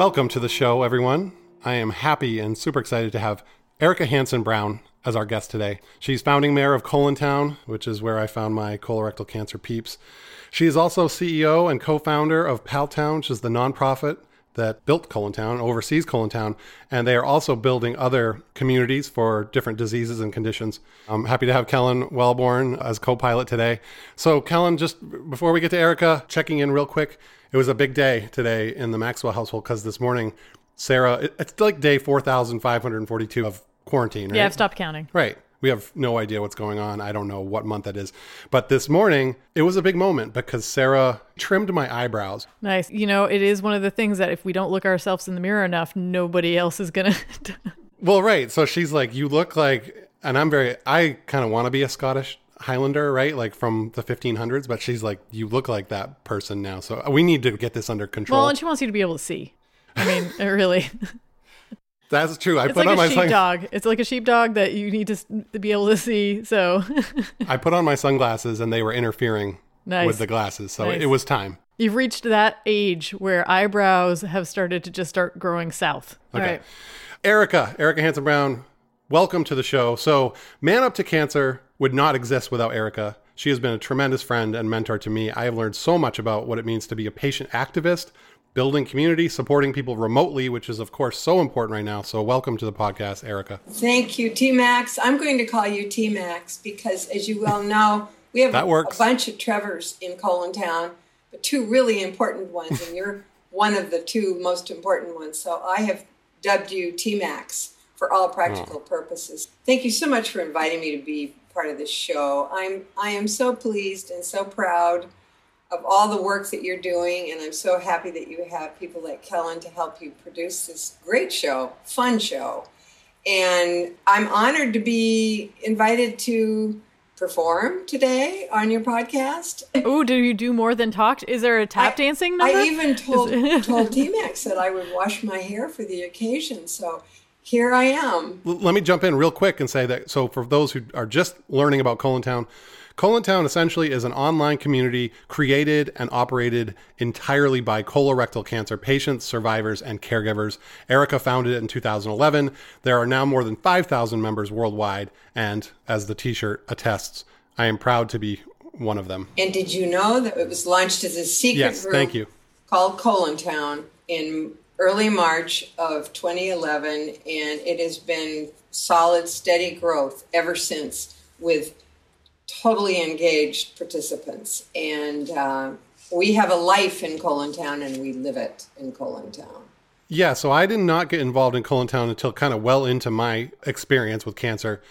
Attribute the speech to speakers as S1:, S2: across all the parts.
S1: Welcome to the show, everyone. I am happy and super excited to have Erica Hanson Brown as our guest today. She's founding mayor of Town, which is where I found my colorectal cancer peeps. She is also CEO and co founder of Paltown, which is the nonprofit that built Town, oversees Town, and they are also building other communities for different diseases and conditions. I'm happy to have Kellen Wellborn as co pilot today. So, Kellen, just before we get to Erica, checking in real quick. It was a big day today in the Maxwell household because this morning, Sarah, it's like day 4,542 of quarantine, right?
S2: Yeah, I've stopped counting.
S1: Right. We have no idea what's going on. I don't know what month that is. But this morning, it was a big moment because Sarah trimmed my eyebrows.
S2: Nice. You know, it is one of the things that if we don't look ourselves in the mirror enough, nobody else is going to.
S1: well, right. So she's like, You look like, and I'm very, I kind of want to be a Scottish Highlander, right? Like from the 1500s, but she's like, you look like that person now. So we need to get this under control.
S2: Well, and she wants you to be able to see. I mean, it really.
S1: That's true. I
S2: it's
S1: put
S2: like
S1: on my
S2: sheepdog. It's like a sheepdog that you need to, to be able to see. So
S1: I put on my sunglasses and they were interfering nice. with the glasses. So nice. it was time.
S2: You've reached that age where eyebrows have started to just start growing south.
S1: Okay. Right. Erica, Erica Hanson Brown, welcome to the show. So, Man Up to Cancer would not exist without Erica. She has been a tremendous friend and mentor to me. I have learned so much about what it means to be a patient activist, building community, supporting people remotely, which is, of course, so important right now. So, welcome to the podcast, Erica.
S3: Thank you, T Max. I'm going to call you T Max because, as you well know, we have
S1: that works.
S3: a bunch of Trevors in Town, but two really important ones, and you're one of the two most important ones. So, I have dubbed you T Max for all practical oh. purposes. Thank you so much for inviting me to be part of this show. I'm I am so pleased and so proud of all the work that you're doing, and I'm so happy that you have people like Kellen to help you produce this great show, fun show. And I'm honored to be invited to perform today on your podcast.
S2: Oh, do you do more than talk? Is there a tap I, dancing number?
S3: I even told told T-Max that I would wash my hair for the occasion. So here I am.
S1: Let me jump in real quick and say that. So, for those who are just learning about Town, Town essentially is an online community created and operated entirely by colorectal cancer patients, survivors, and caregivers. Erica founded it in 2011. There are now more than 5,000 members worldwide, and as the t shirt attests, I am proud to be one of them.
S3: And did you know that it was launched as a secret
S1: yes,
S3: group
S1: thank you.
S3: called Town in early March of 2011, and it has been solid, steady growth ever since with totally engaged participants. And uh, we have a life in Town, and we live it in Town.
S1: Yeah, so I did not get involved in Town until kind of well into my experience with cancer.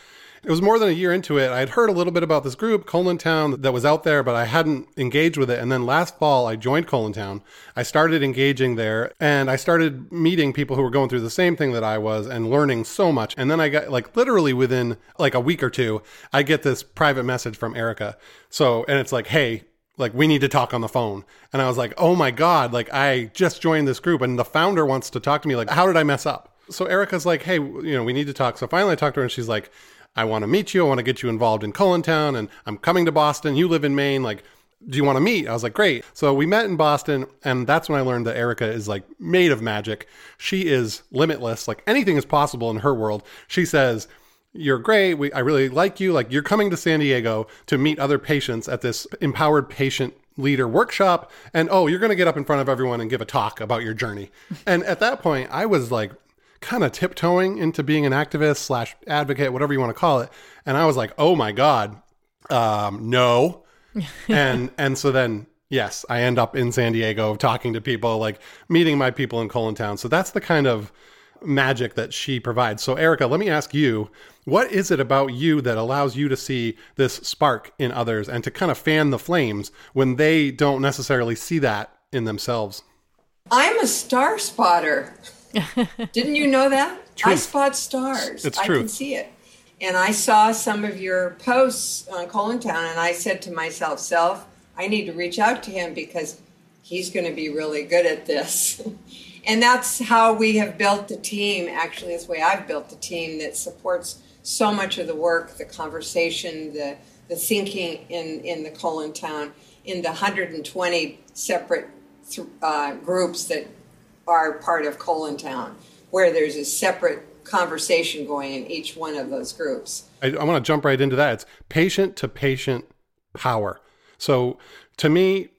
S1: It was more than a year into it. I'd heard a little bit about this group, Town, that was out there, but I hadn't engaged with it. And then last fall, I joined Town. I started engaging there and I started meeting people who were going through the same thing that I was and learning so much. And then I got like literally within like a week or two, I get this private message from Erica. So, and it's like, hey, like we need to talk on the phone and i was like oh my god like i just joined this group and the founder wants to talk to me like how did i mess up so erica's like hey you know we need to talk so finally i talked to her and she's like I want to meet you. I want to get you involved in Town, and I'm coming to Boston. You live in Maine. Like, do you want to meet? I was like, great. So we met in Boston, and that's when I learned that Erica is like made of magic. She is limitless. Like anything is possible in her world. She says, you're great. We, I really like you. Like you're coming to San Diego to meet other patients at this empowered patient leader workshop. And oh, you're going to get up in front of everyone and give a talk about your journey. and at that point, I was like kind of tiptoeing into being an activist slash advocate, whatever you want to call it. And I was like, oh my God, um, no. and and so then yes, I end up in San Diego talking to people, like meeting my people in Town. So that's the kind of magic that she provides. So, Erica, let me ask you what is it about you that allows you to see this spark in others and to kind of fan the flames when they don't necessarily see that in themselves?
S3: I'm a star spotter. Didn't you know that? I spot stars.
S1: It's
S3: I
S1: true.
S3: can see it. And I saw some of your posts on Colon Town, and I said to myself, Self, I need to reach out to him because he's going to be really good at this. and that's how we have built the team. Actually, that's the way I've built the team that supports so much of the work, the conversation, the, the thinking in, in the Town, in the 120 separate uh, groups that are part of Town, where there's a separate conversation going in each one of those groups.
S1: I, I want to jump right into that. It's patient to patient power. So to me,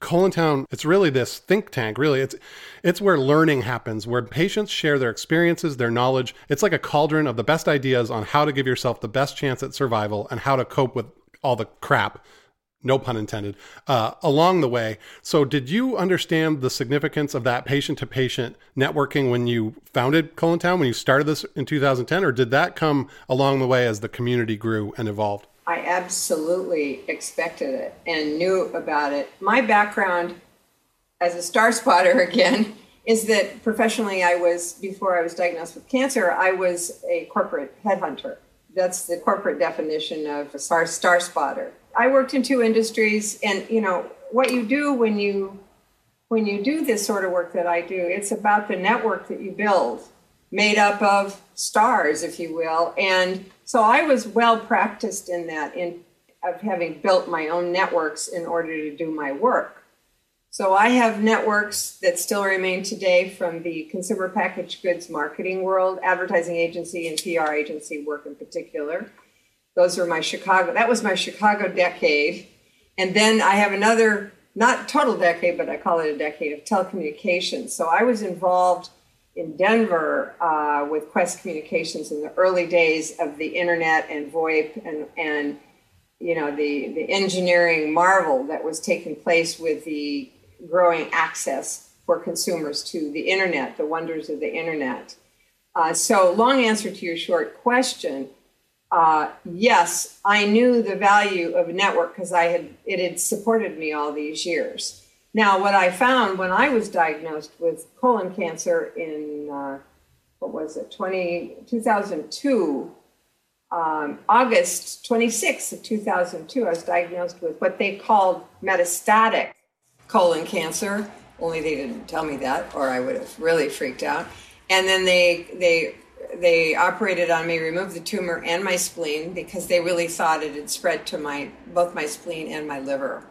S1: Town, it's really this think tank. Really, it's it's where learning happens, where patients share their experiences, their knowledge. It's like a cauldron of the best ideas on how to give yourself the best chance at survival and how to cope with all the crap no pun intended, uh, along the way. So, did you understand the significance of that patient to patient networking when you founded Town, when you started this in 2010, or did that come along the way as the community grew and evolved?
S3: I absolutely expected it and knew about it. My background as a star spotter, again, is that professionally, I was, before I was diagnosed with cancer, I was a corporate headhunter. That's the corporate definition of a star, star spotter. I worked in two industries, and you know what you do when you when you do this sort of work that I do. It's about the network that you build, made up of stars, if you will. And so I was well practiced in that, in of having built my own networks in order to do my work. So I have networks that still remain today from the consumer packaged goods marketing world, advertising agency and PR agency work in particular those were my Chicago. That was my Chicago decade. And then I have another, not total decade, but I call it a decade of telecommunications. So I was involved in Denver uh, with Qwest Communications in the early days of the internet and VoIP and, and you know the, the engineering marvel that was taking place with the growing access for consumers to the internet, the wonders of the internet. Uh, so, long answer to your short question uh, yes, I knew the value of a network because I had it had supported me all these years. Now, what I found when I was diagnosed with colon cancer in uh, what was it, 20, 2002, um, August 26th of 2002, I was diagnosed with what they called metastatic colon cancer. Only they didn't tell me that, or I would have really freaked out. And then they they they operated on me, removed the tumor and my spleen because they really thought it had spread to my both my spleen and my liver.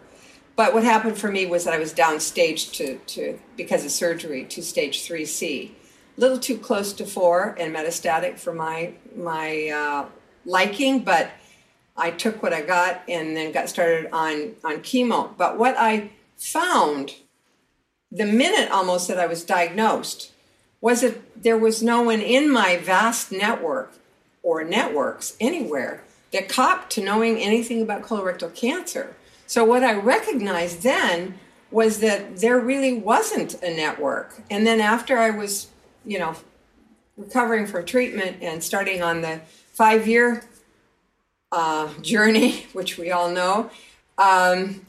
S3: But what happened for me was that I was downstage to, to because of surgery to stage 3C. A little too close to four and metastatic for my my uh, liking, but I took what I got and then got started on on chemo. But what I found the minute almost that I was diagnosed was that there was no one in my vast network or networks anywhere that copped to knowing anything about colorectal cancer. So what I recognized then was that there really wasn't a network. And then after I was, you know, recovering from treatment and starting on the five year uh, journey, which we all know, um,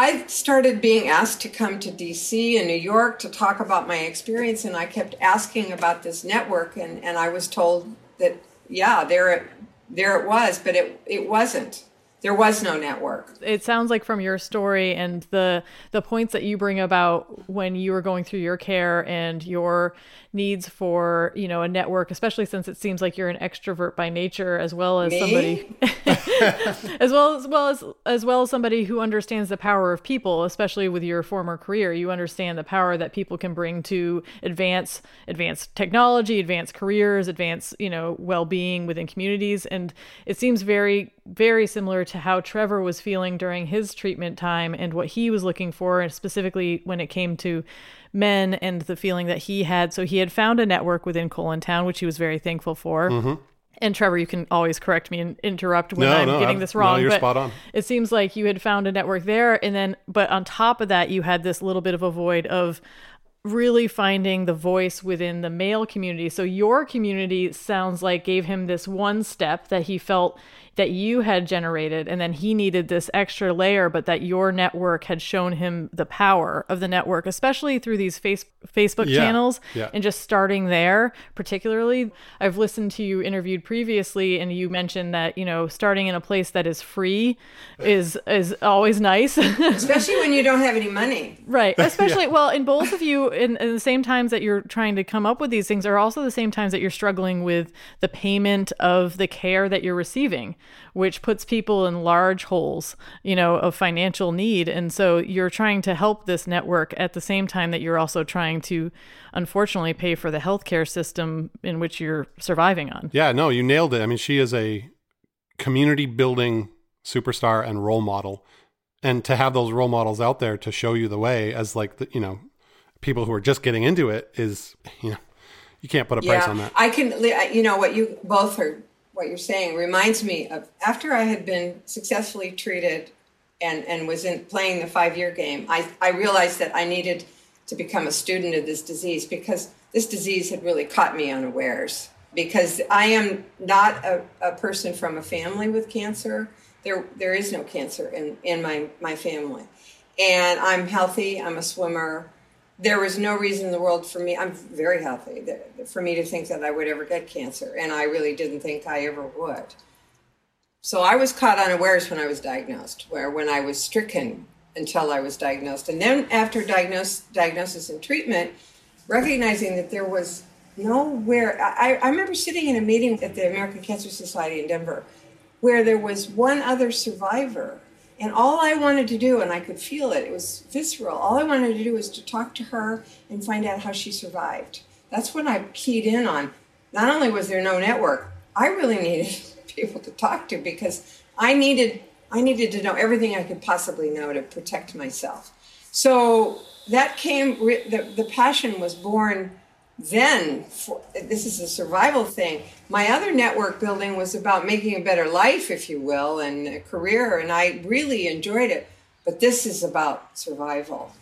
S3: I started being asked to come to DC and New York to talk about my experience, and I kept asking about this network, and, and I was told that, yeah, there it, there it was, but it, it wasn't there was no network.
S2: It sounds like from your story and the the points that you bring about when you were going through your care and your needs for, you know, a network, especially since it seems like you're an extrovert by nature as well as
S3: Me?
S2: somebody as well as well as as well as somebody who understands the power of people, especially with your former career. You understand the power that people can bring to advance advance technology, advance careers, advance, you know, well-being within communities and it seems very very similar to how Trevor was feeling during his treatment time and what he was looking for, and specifically when it came to men and the feeling that he had. So he had found a network within Town, which he was very thankful for.
S1: Mm-hmm.
S2: And Trevor, you can always correct me and interrupt when
S1: No,
S2: I'm
S1: no,
S2: getting
S1: I've-
S2: this wrong.
S1: no, you're
S2: but
S1: spot on.
S2: It seems like you had found a network there, and then, but on top of that, you had this little bit of a void of really finding the voice within the male community. So your community sounds like gave him this one step that he felt that you had generated and then he needed this extra layer but that your network had shown him the power of the network especially through these face, facebook
S1: Yeah,
S2: channels
S1: yeah.
S2: and just starting there particularly i've listened to you interviewed previously and you mentioned that you know starting in a place that is free is is always nice
S3: Especially when you don't have any money.
S2: Right. Especially, well, in both of you, in, in the same times that you're trying to come up with these things, are also the same times that you're struggling with the payment of the care that you're receiving, which puts people in large holes, you know, of financial need. And so you're trying to help this network at the same time that you're also trying to, unfortunately, pay for the healthcare system in which you're surviving on.
S1: Yeah, no, you nailed it. I mean, she is a community building superstar and role model. And to have those role models out there to show you the way as like the, you know, people who are just getting into it is, you know, you can't put a price on that.
S3: I can, you know, what you both are, what you're saying reminds me of after I had been successfully treated and, and was in playing the five year game, I, I realized that I needed to become a student of this disease because this disease had really caught me unawares. Because I am not a, a person from a family with cancer. There, there is no cancer in, in my, my family. And I'm healthy, I'm a swimmer there was no reason in the world for me i'm very healthy for me to think that i would ever get cancer and i really didn't think i ever would. So i was caught unawares when i was diagnosed where when i was stricken until i was diagnosed. And then after diagnose, diagnosis and treatment recognizing that there was nowhere I, I remember sitting in a meeting at the american cancer society in denver where there was one other survivor and all I wanted to do, and I could feel it, it was visceral. All I wanted to do was to talk to her and find out how she survived. That's when I keyed in on. Not only was there no network, I really needed people to talk to because I needed I needed to know everything I could possibly know to protect myself. So that came. The, the passion was born then for, this is a survival thing my other network building was about making a better life if you will and a career and i really enjoyed it but this is about survival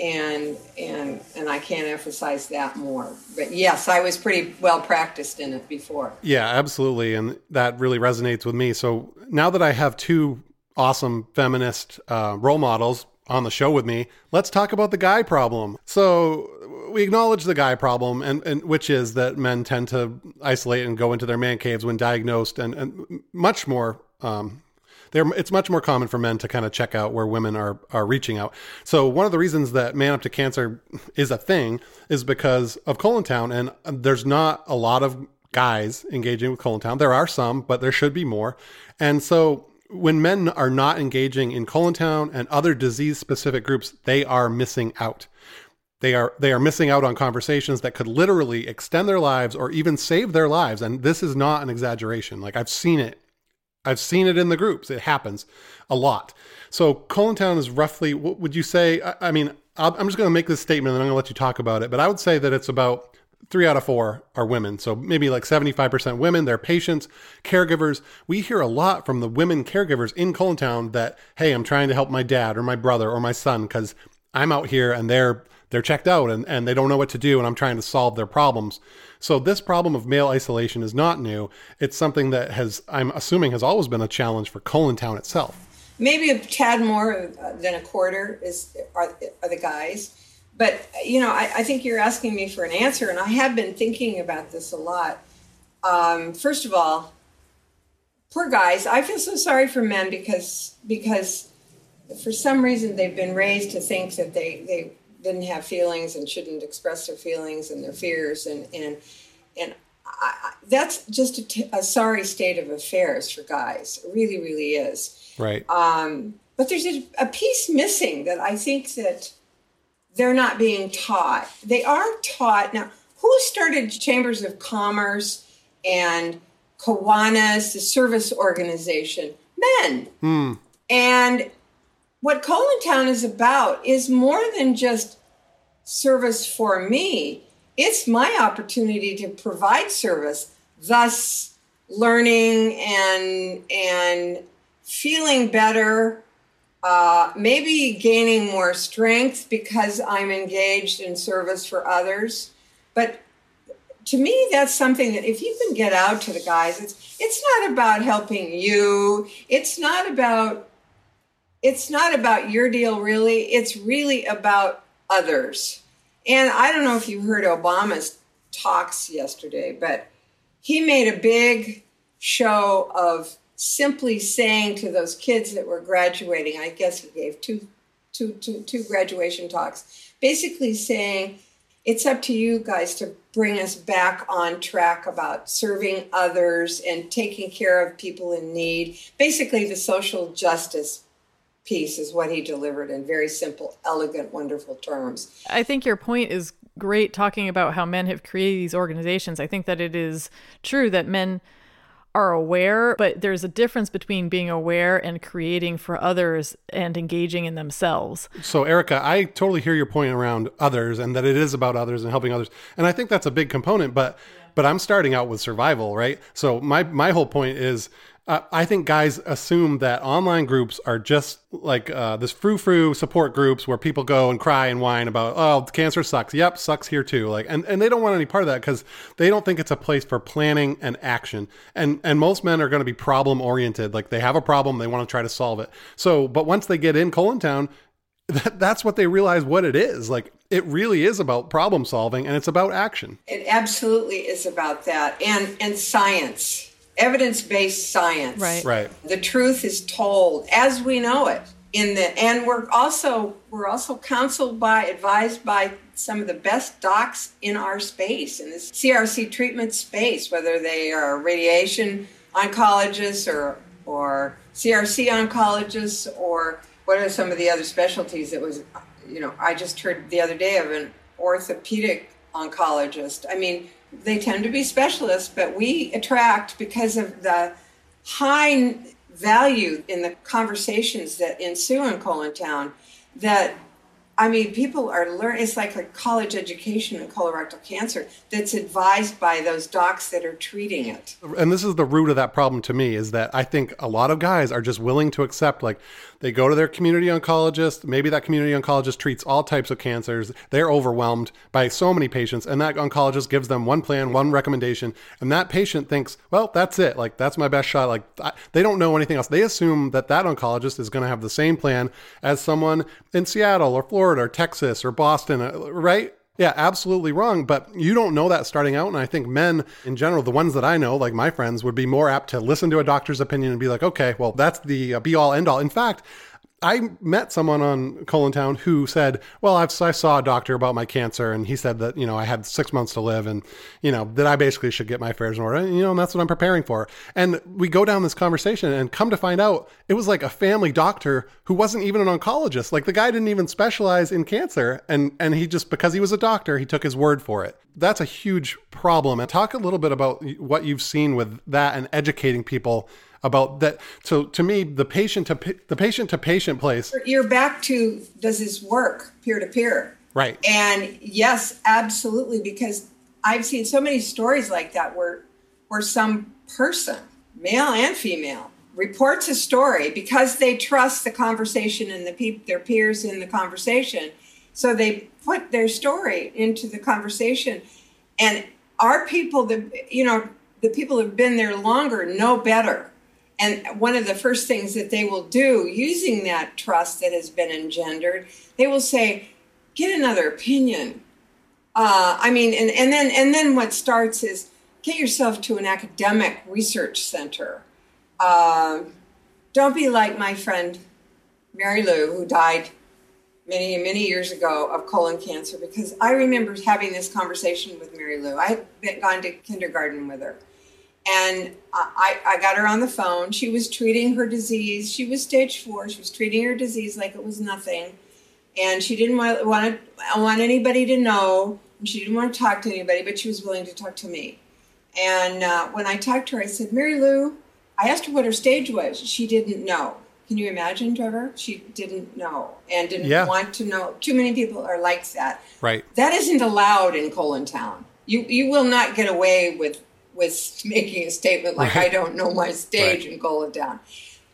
S3: and and and i can't emphasize that more but yes i was pretty well practiced in it before
S1: Yeah, absolutely. And that really resonates with me. So now that I have two awesome feminist uh, role models on the show with me, let's talk about the guy problem. So we acknowledge the guy problem, and, and which is that men tend to isolate and go into their man caves when diagnosed, and, and much more. Um, it's much more common for men to kind of check out where women are are reaching out. So one of the reasons that Man Up to Cancer is a thing is because of Colon Town, and there's not a lot of guys engaging with Colon Town. There are some, but there should be more. And so when men are not engaging in Colon Town and other disease specific groups, they are missing out. They are they are missing out on conversations that could literally extend their lives or even save their lives. And this is not an exaggeration. Like I've seen it. I've seen it in the groups. It happens a lot. So Colon Town is roughly. What would you say? I, I mean, I'll, I'm just going to make this statement and I'm going to let you talk about it. But I would say that it's about three out of four are women. So maybe like 75% women, they're patients, caregivers. We hear a lot from the women caregivers in Colon Town that, hey, I'm trying to help my dad or my brother or my son because I'm out here and they're they're checked out and, and they don't know what to do and I'm trying to solve their problems. So this problem of male isolation is not new. It's something that has I'm assuming has always been a challenge for Colon Town itself.
S3: maybe a tad more uh, than a quarter is are, are the guys but you know I, I think you're asking me for an answer and i have been thinking about this a lot um, first of all poor guys i feel so sorry for men because because for some reason they've been raised to think that they they didn't have feelings and shouldn't express their feelings and their fears and and and I, I- that's just a, t- a sorry state of affairs for guys it really really is
S1: Right.
S3: um, but there's a, a piece missing that I think that they're not being taught. They are taught now. Who started chambers of commerce and Kiwanis, the service organization? Men. And what Town is about is more than just service for me. It's my opportunity to provide service, thus learning and and feeling better uh, maybe gaining more strength because I'm engaged in service for others. But to me, that's something that if you can get out to the guys, it's it's not about helping you. It's not about it's not about your deal really. It's really about others. And I don't know if you heard Obama's talks yesterday, but he made a big show of simply saying to those kids that were graduating, I guess he gave two, two, two, two graduation talks, basically saying, it's up to you guys to bring us back on track about serving others and taking care of people in need. Basically, the social justice piece is what he delivered in very simple, elegant, wonderful terms.
S2: I think your point is great talking about how men have created these organizations. I think that it is true that men are aware, but there's a difference between being aware and creating for others and engaging in themselves.
S1: So, Erica, I totally hear your point around others and that it is about others and helping others. And I think that's a big component, but but I'm starting out with survival, right? So my my whole point is uh, I think guys assume that online groups are just like uh, this frou frou support groups where people go and cry and whine about, oh, cancer sucks. Yep, sucks here too. Like, and, and they don't want any part of that because they don't think it's a place for planning and action. And and most men are going to be problem oriented. Like they have a problem, they want to try to solve it. So, but once they get in Colon Town, that, that's what they realize what it is. Like it really is about problem solving and it's about action.
S3: It absolutely is about that and and science evidence-based science.
S2: Right.
S1: Right.
S3: The truth is told as we know it in the and we're also we're also counseled by advised by some of the best docs in our space in this CRC treatment space whether they are radiation oncologists or or CRC oncologists or what are some of the other specialties that was you know I just heard the other day of an orthopedic oncologist I mean they tend to be specialists, but we attract because of the high value in the conversations that ensue in Colon Town that I mean, people are learning. It's like a college education in colorectal cancer that's advised by those docs that are treating it.
S1: And this is the root of that problem to me is that I think a lot of guys are just willing to accept, like, they go to their community oncologist. Maybe that community oncologist treats all types of cancers. They're overwhelmed by so many patients, and that oncologist gives them one plan, one recommendation, and that patient thinks, well, that's it. Like that's my best shot. Like they don't know anything else. They assume that that oncologist is going to have the same plan as someone in Seattle or Florida or Texas or Boston, uh, right? Yeah, absolutely wrong. But you don't know that starting out. And I think men in general, the ones that I know, like my friends, would be more apt to listen to a doctor's opinion and be like, okay, well, that's the uh, be all end all. In fact, I met someone on Colon Town who said, "Well, I've, i saw a doctor about my cancer, and he said that you know I had six months to live, and you know that I basically should get my affairs in order. And, you know, and that's what I'm preparing for." And we go down this conversation, and come to find out, it was like a family doctor who wasn't even an oncologist. Like the guy didn't even specialize in cancer, and and he just because he was a doctor, he took his word for it. That's a huge problem. And talk a little bit about what you've seen with that and educating people about that. So to me, the patient to the patient to patient place.
S3: You're back to does this work peer to peer?
S1: Right.
S3: And yes, absolutely, because I've seen so many stories like that where where some person, male and female, reports a story because they trust the conversation and the pe- their peers in the conversation. So they put their story into the conversation. And our people, the you know, the people who've been there longer know better and one of the first things that they will do using that trust that has been engendered, they will say, get another opinion. Uh, I mean, and, and then and then what starts is get yourself to an academic research center. Uh, don't be like my friend Mary Lou, who died many many years ago of colon cancer. Because I remember having this conversation with Mary Lou. I had gone to kindergarten with her, and I, I got her on the phone. She was treating her disease. She was stage four. She was treating her disease like it was nothing. And she didn't want, want, want anybody to know. And she didn't want to talk to anybody, but she was willing to talk to me. And uh, when I talked to her, I said, Mary Lou, I asked her what her stage was. She didn't know. Can you imagine, Trevor? She didn't know and didn't yeah. want to know. Too many people are like that.
S1: Right.
S3: That isn't allowed in Colon Town. You you will not get away with was making a statement like, right. I don't know my stage right. and Colon Town.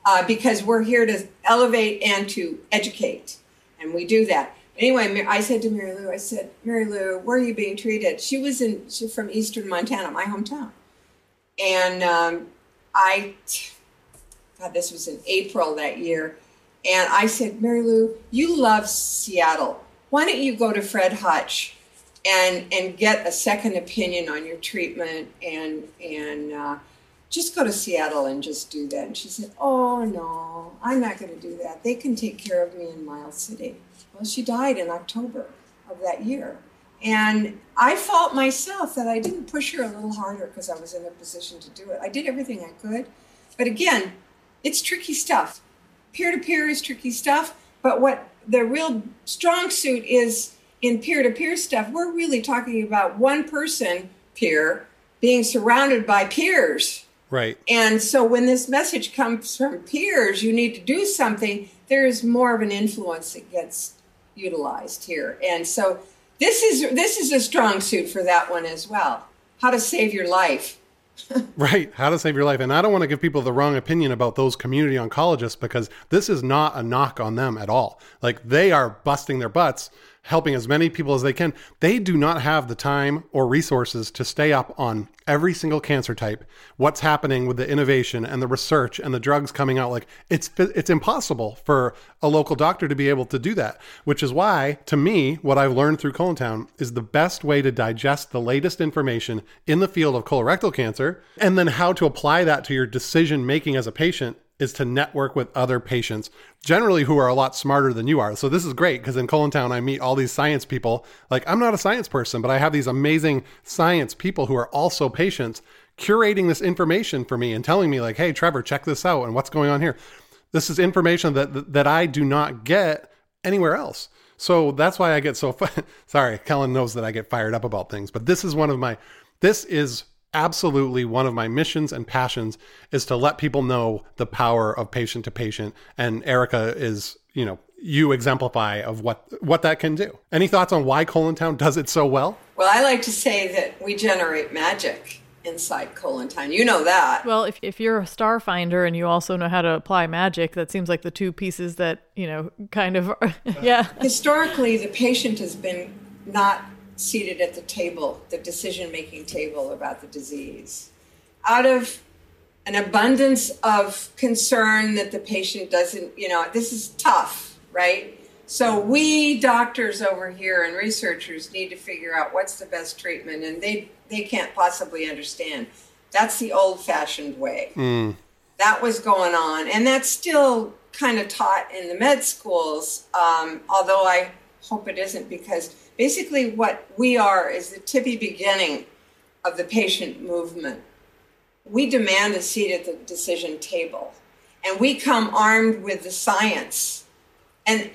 S3: uh, because we're here to elevate and to educate, and we do that. Anyway, I said to Mary Lou, I said, Mary Lou, where are you being treated? She was in, she's from Eastern Montana, my hometown. And um, I, God, this was in April that year. And I said, Mary Lou, you love Seattle. Why don't you go to Fred Hutch and and get a second opinion on your treatment and and uh, just go to Seattle and just do that. And she said, Oh no, I'm not going to do that. They can take care of me in Miles City. Well, she died in October of that year. And I felt myself that I didn't push her a little harder because I was in a position to do it. I did everything I could. But again, it's tricky stuff. Peer to peer is tricky stuff. But what the real strong suit is in peer to peer stuff, we're really talking about one person peer being surrounded by peers.
S1: Right.
S3: And so when this message comes from peers, you need to do something, there's more of an influence that gets utilized here. And so this is this is a strong suit for that one as well. How to save your life.
S1: right, how to save your life. And I don't want to give people the wrong opinion about those community oncologists because this is not a knock on them at all. Like they are busting their butts helping as many people as they can. They do not have the time or resources to stay up on every single cancer type, what's happening with the innovation and the research and the drugs coming out. Like it's it's impossible for a local doctor to be able to do that. Which is why, to me, what I've learned through Colontown is the best way to digest the latest information in the field of colorectal cancer, and then how to apply that to your decision making as a patient is to network with other patients, generally who are a lot smarter than you are. So this is great because in Colontown, I meet all these science people. Like I'm not a science person, but I have these amazing science people who are also patients curating this information for me and telling me like, "Hey, Trevor, check this out and what's going on here." This is information that that I do not get anywhere else. So that's why I get so sorry. Kellen knows that I get fired up about things, but this is one of my this is absolutely one of my missions and passions is to let people know the power of patient to patient and Erica is, you know, you exemplify of what what that can do. Any thoughts on why Colontown does it so well?
S3: Well, I like to say that we generate magic inside Colontown. You know that.
S2: Well, if if you're a star finder and you also know how to apply magic, that seems like the two pieces that, you know, kind of are yeah.
S3: Historically, the patient has been not seated at the table, the decision making table about the disease. Out of an abundance of concern that the patient doesn't, you know, this is tough, right? So we doctors over here and researchers need to figure out what's the best treatment, and they they can't possibly understand. That's the old-fashioned way. Mm. That was going on, and that's still kind of taught in the med schools. Um, although I hope it isn't, because basically what we are is the tippy beginning of the patient movement. We demand a seat at the decision table, and we come armed with the science. And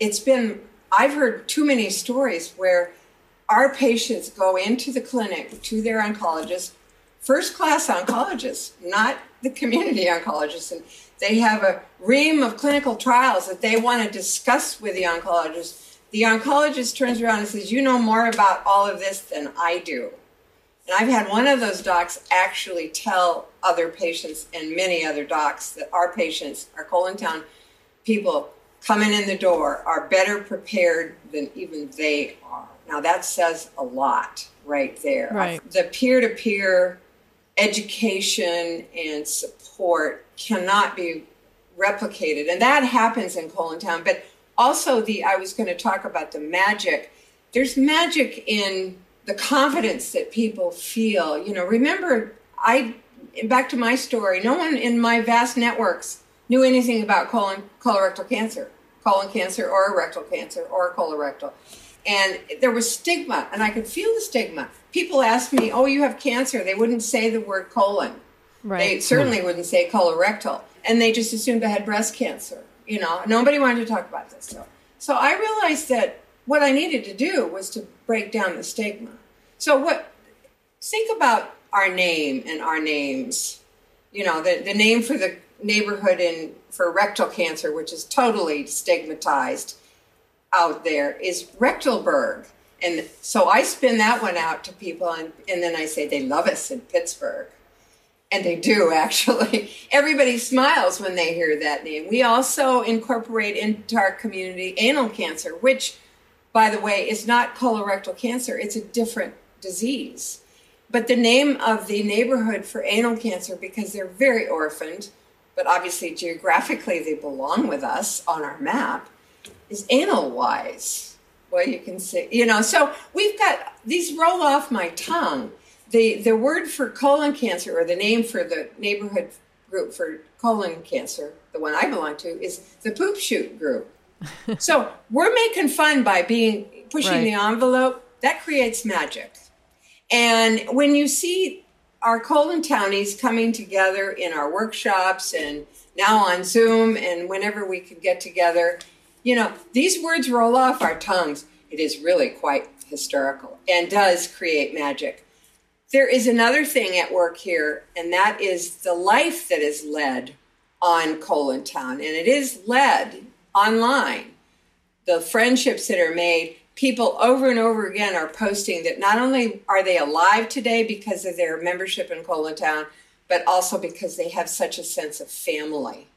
S3: it's been, I've heard too many stories where our patients go into the clinic to their oncologist, first class oncologist, not the community oncologist. And they have a ream of clinical trials that they want to discuss with the oncologist the oncologist turns around and says, You know more about all of this than I do. And I've had one of those docs actually tell other patients and many other docs that our patients, our colon town people coming in the door, are better prepared than even they are. Now, that says a lot right there.
S2: Right.
S3: The peer to peer education and support cannot be replicated. And that happens in colon town. But also the i was going to talk about the magic. There's magic in the confidence that people feel you know. Remember i back to my story no one in my vast networks knew anything about colon colorectal cancer colon cancer or rectal cancer or colorectal. And there was stigma and i could feel the stigma. People asked me oh you have cancer. They wouldn't say the word colon.
S2: Right.
S3: they certainly wouldn't say colorectal. And they just assumed i had breast cancer you know, nobody wanted to talk about this stuff. So I realized that what I needed to do was to break down the stigma. So what think about our name and our names. You know, the, the name for the neighborhood in for rectal cancer, which is totally stigmatized out there, is Rectalburg. And so I spin that one out to people, and, and then I say they love us in Pittsburgh. And they do actually. Everybody smiles when they hear that name. We also incorporate into our community anal cancer, which, by the way, is not colorectal cancer, it's a different disease. But the name of the neighborhood for anal cancer, because they're very orphaned, but obviously geographically they belong with us on our map, is anal wise. Well, you can see, you know, so we've got these roll off my tongue. The, the word for colon cancer, or the name for the neighborhood group for colon cancer, the one I belong to, is the poop shoot group. so we're making fun by being pushing right. the envelope. That creates magic. And when you see our colon townies coming together in our workshops and now on Zoom and whenever we could get together, you know, these words roll off our tongues. It is really quite historical and does create magic. There is another thing at work here, and that is the life that is led on Colon Town, and it is led online. The friendships that are made, people over and over again are posting that not only are they alive today because of their membership in Colon Town, but also because they have such a sense of family.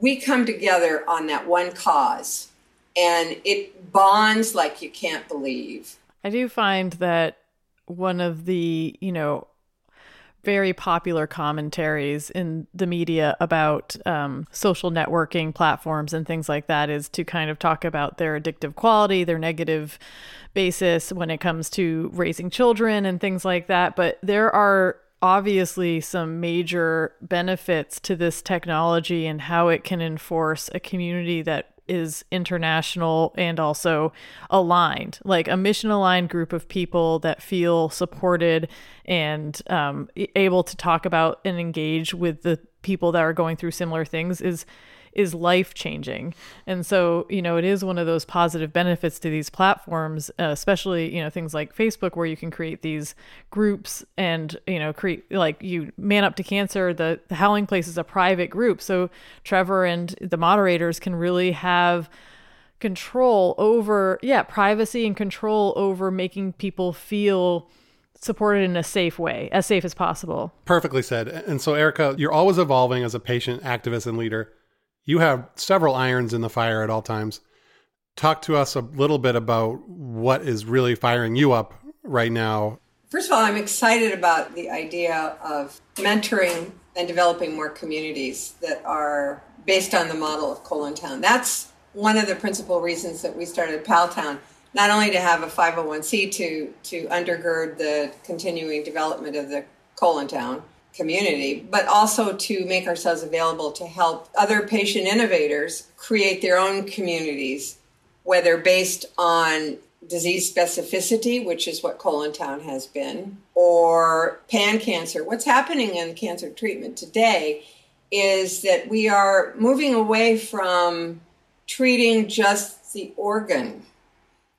S3: We come together on that one cause and it bonds like you can't believe.
S2: I do find that one of the, you know, very popular commentaries in the media about um, social networking platforms and things like that is to kind of talk about their addictive quality, their negative basis when it comes to raising children and things like that. But there are obviously some major benefits to this technology and how it can enforce a community that is international and also aligned, like a mission aligned group of people that feel supported and um, able to talk about and engage with the people that are going through similar things is is life changing. And so, you know, it is one of those positive benefits to these platforms, uh, especially, you know, things like Facebook where you can create these groups and, you know, create like you man up to cancer. The, the Howling Place is a private group. So Trevor and the moderators can really have control over, yeah, privacy and control over making people feel supported in a safe way, as safe as possible.
S1: Perfectly said. And so, Erica, you're always evolving as a patient, activist, and leader. You have several irons in the fire at all times. Talk to us a little bit about what is really firing you up right now.
S3: First of all, I'm excited about the idea of mentoring and developing more communities that are based on the model of Colon Town. That's one of the principal reasons that we started Paltown, not only to have a 501c to, to undergird the continuing development of the Colon Town, community, but also to make ourselves available to help other patient innovators create their own communities, whether based on disease specificity, which is what Colon Town has been, or pan cancer. What's happening in cancer treatment today is that we are moving away from treating just the organ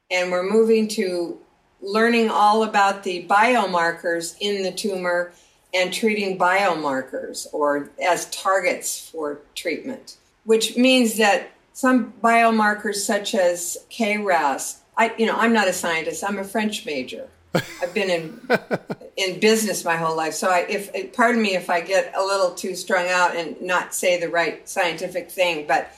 S3: and we're moving to learning all about the biomarkers in the tumor and treating biomarkers or as targets for treatment, which means that some biomarkers such as KRAS, I you know, I'm not a scientist, I'm a French major. I've been in in business my whole life. So I if pardon me if I get a little too strung out and not say the right scientific thing, but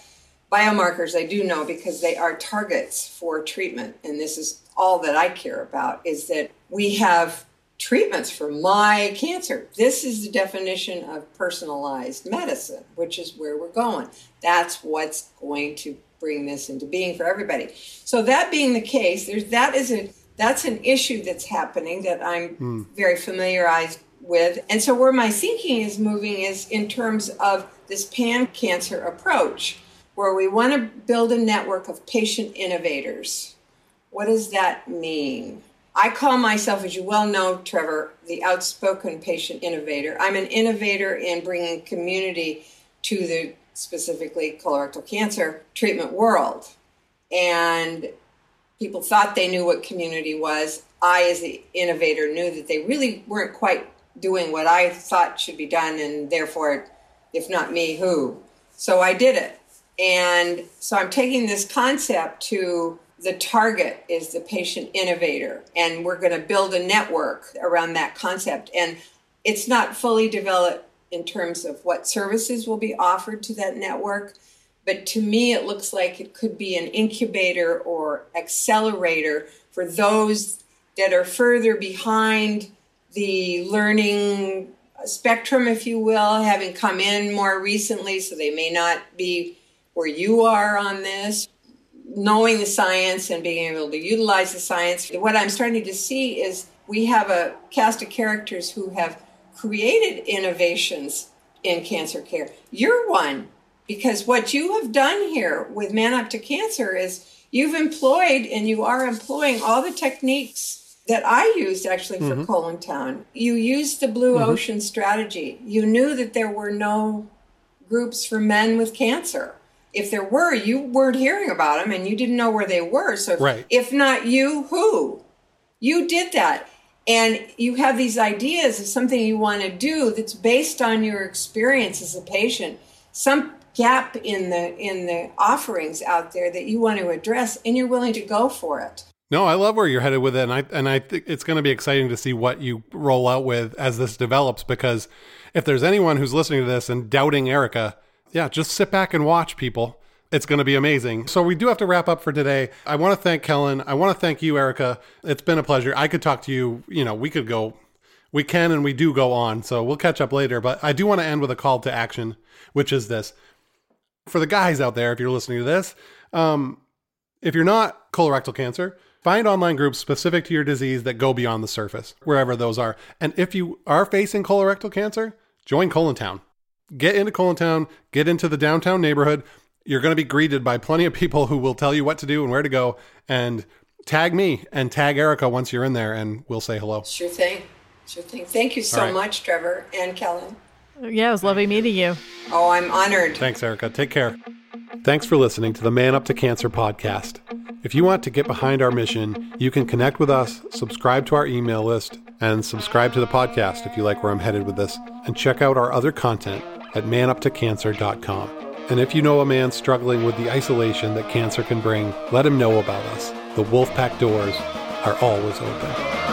S3: biomarkers I do know because they are targets for treatment and this is all that I care about is that we have treatments for my cancer. This is the definition of personalized medicine, which is where we're going. That's what's going to bring this into being for everybody. So that being the case, there's that is a that's an issue that's happening that I'm mm. very familiarized with. And so where my thinking is moving is in terms of this pan cancer approach where we want to build a network of patient innovators. What does that mean? I call myself, as you well know, Trevor, the outspoken patient innovator. I'm an innovator in bringing community to the specifically colorectal cancer treatment world. And people thought they knew what community was. I, as the innovator, knew that they really weren't quite doing what I thought should be done, and therefore, if not me, who? So I did it. And so I'm taking this concept to the target is the patient innovator and we're going to build a network around that concept and It's not fully developed in terms of what services will be offered to that network, but to me, it looks like it could be an incubator or accelerator for those that are further behind the learning spectrum, if you will, having come in more recently, so they may not be where you are on this. Knowing the science and being able to utilize the science. What I'm starting to see is we have a cast of characters who have created innovations in cancer care. You're one because what you have done here with Man Up to Cancer is you've employed and you are employing all the techniques that I used actually for mm-hmm. Colon Town. You used the Blue mm-hmm. Ocean strategy. You knew that there were no groups for men with cancer. If there were, you weren't hearing about them and you didn't know where they were. So, right. if not you, who? You did that. And you have these ideas of something you want to do that's based on your experience as a patient. Some gap in the in the offerings out there that you want to address and you're willing to go for it.
S1: No, I love where you're headed with it, and I and I think it's going to be exciting to see what you roll out with as this develops. Because if there's anyone who's listening to this and doubting Erica, yeah, just sit back and watch, people. It's going to be amazing. So we do have to wrap up for today. I want to thank Kellen. I want to thank you, Erica. It's been a pleasure. I could talk to you. You know, we could go. We can and we do go on. So we'll catch up later. But I do want to end with a call to action, which is this: for the guys out there, if you're listening to this, um, if you're not colorectal cancer Find online groups specific to your disease that go beyond the surface, wherever those are. And if you are facing colorectal cancer, join Colon Town. Get into Colon Town, get into the downtown neighborhood. You're going to be greeted by plenty of people who will tell you what to do and where to go. And tag me and tag Erica once you're in there, and we'll say hello.
S3: Sure thing. Sure thing. Thank you so right. much, Trevor and Kellen.
S2: Yeah, it was lovely meeting you.
S3: Oh, I'm honored.
S1: Thanks, Erica. Take care. Thanks for listening to the Man Up to Cancer podcast. If you want to get behind our mission, you can connect with us, subscribe to our email list, and subscribe to the podcast if you like where I'm headed with this, and check out our other content at manuptocancer.com. And if you know a man struggling with the isolation that cancer can bring, let him know about us. The Wolfpack doors are always open.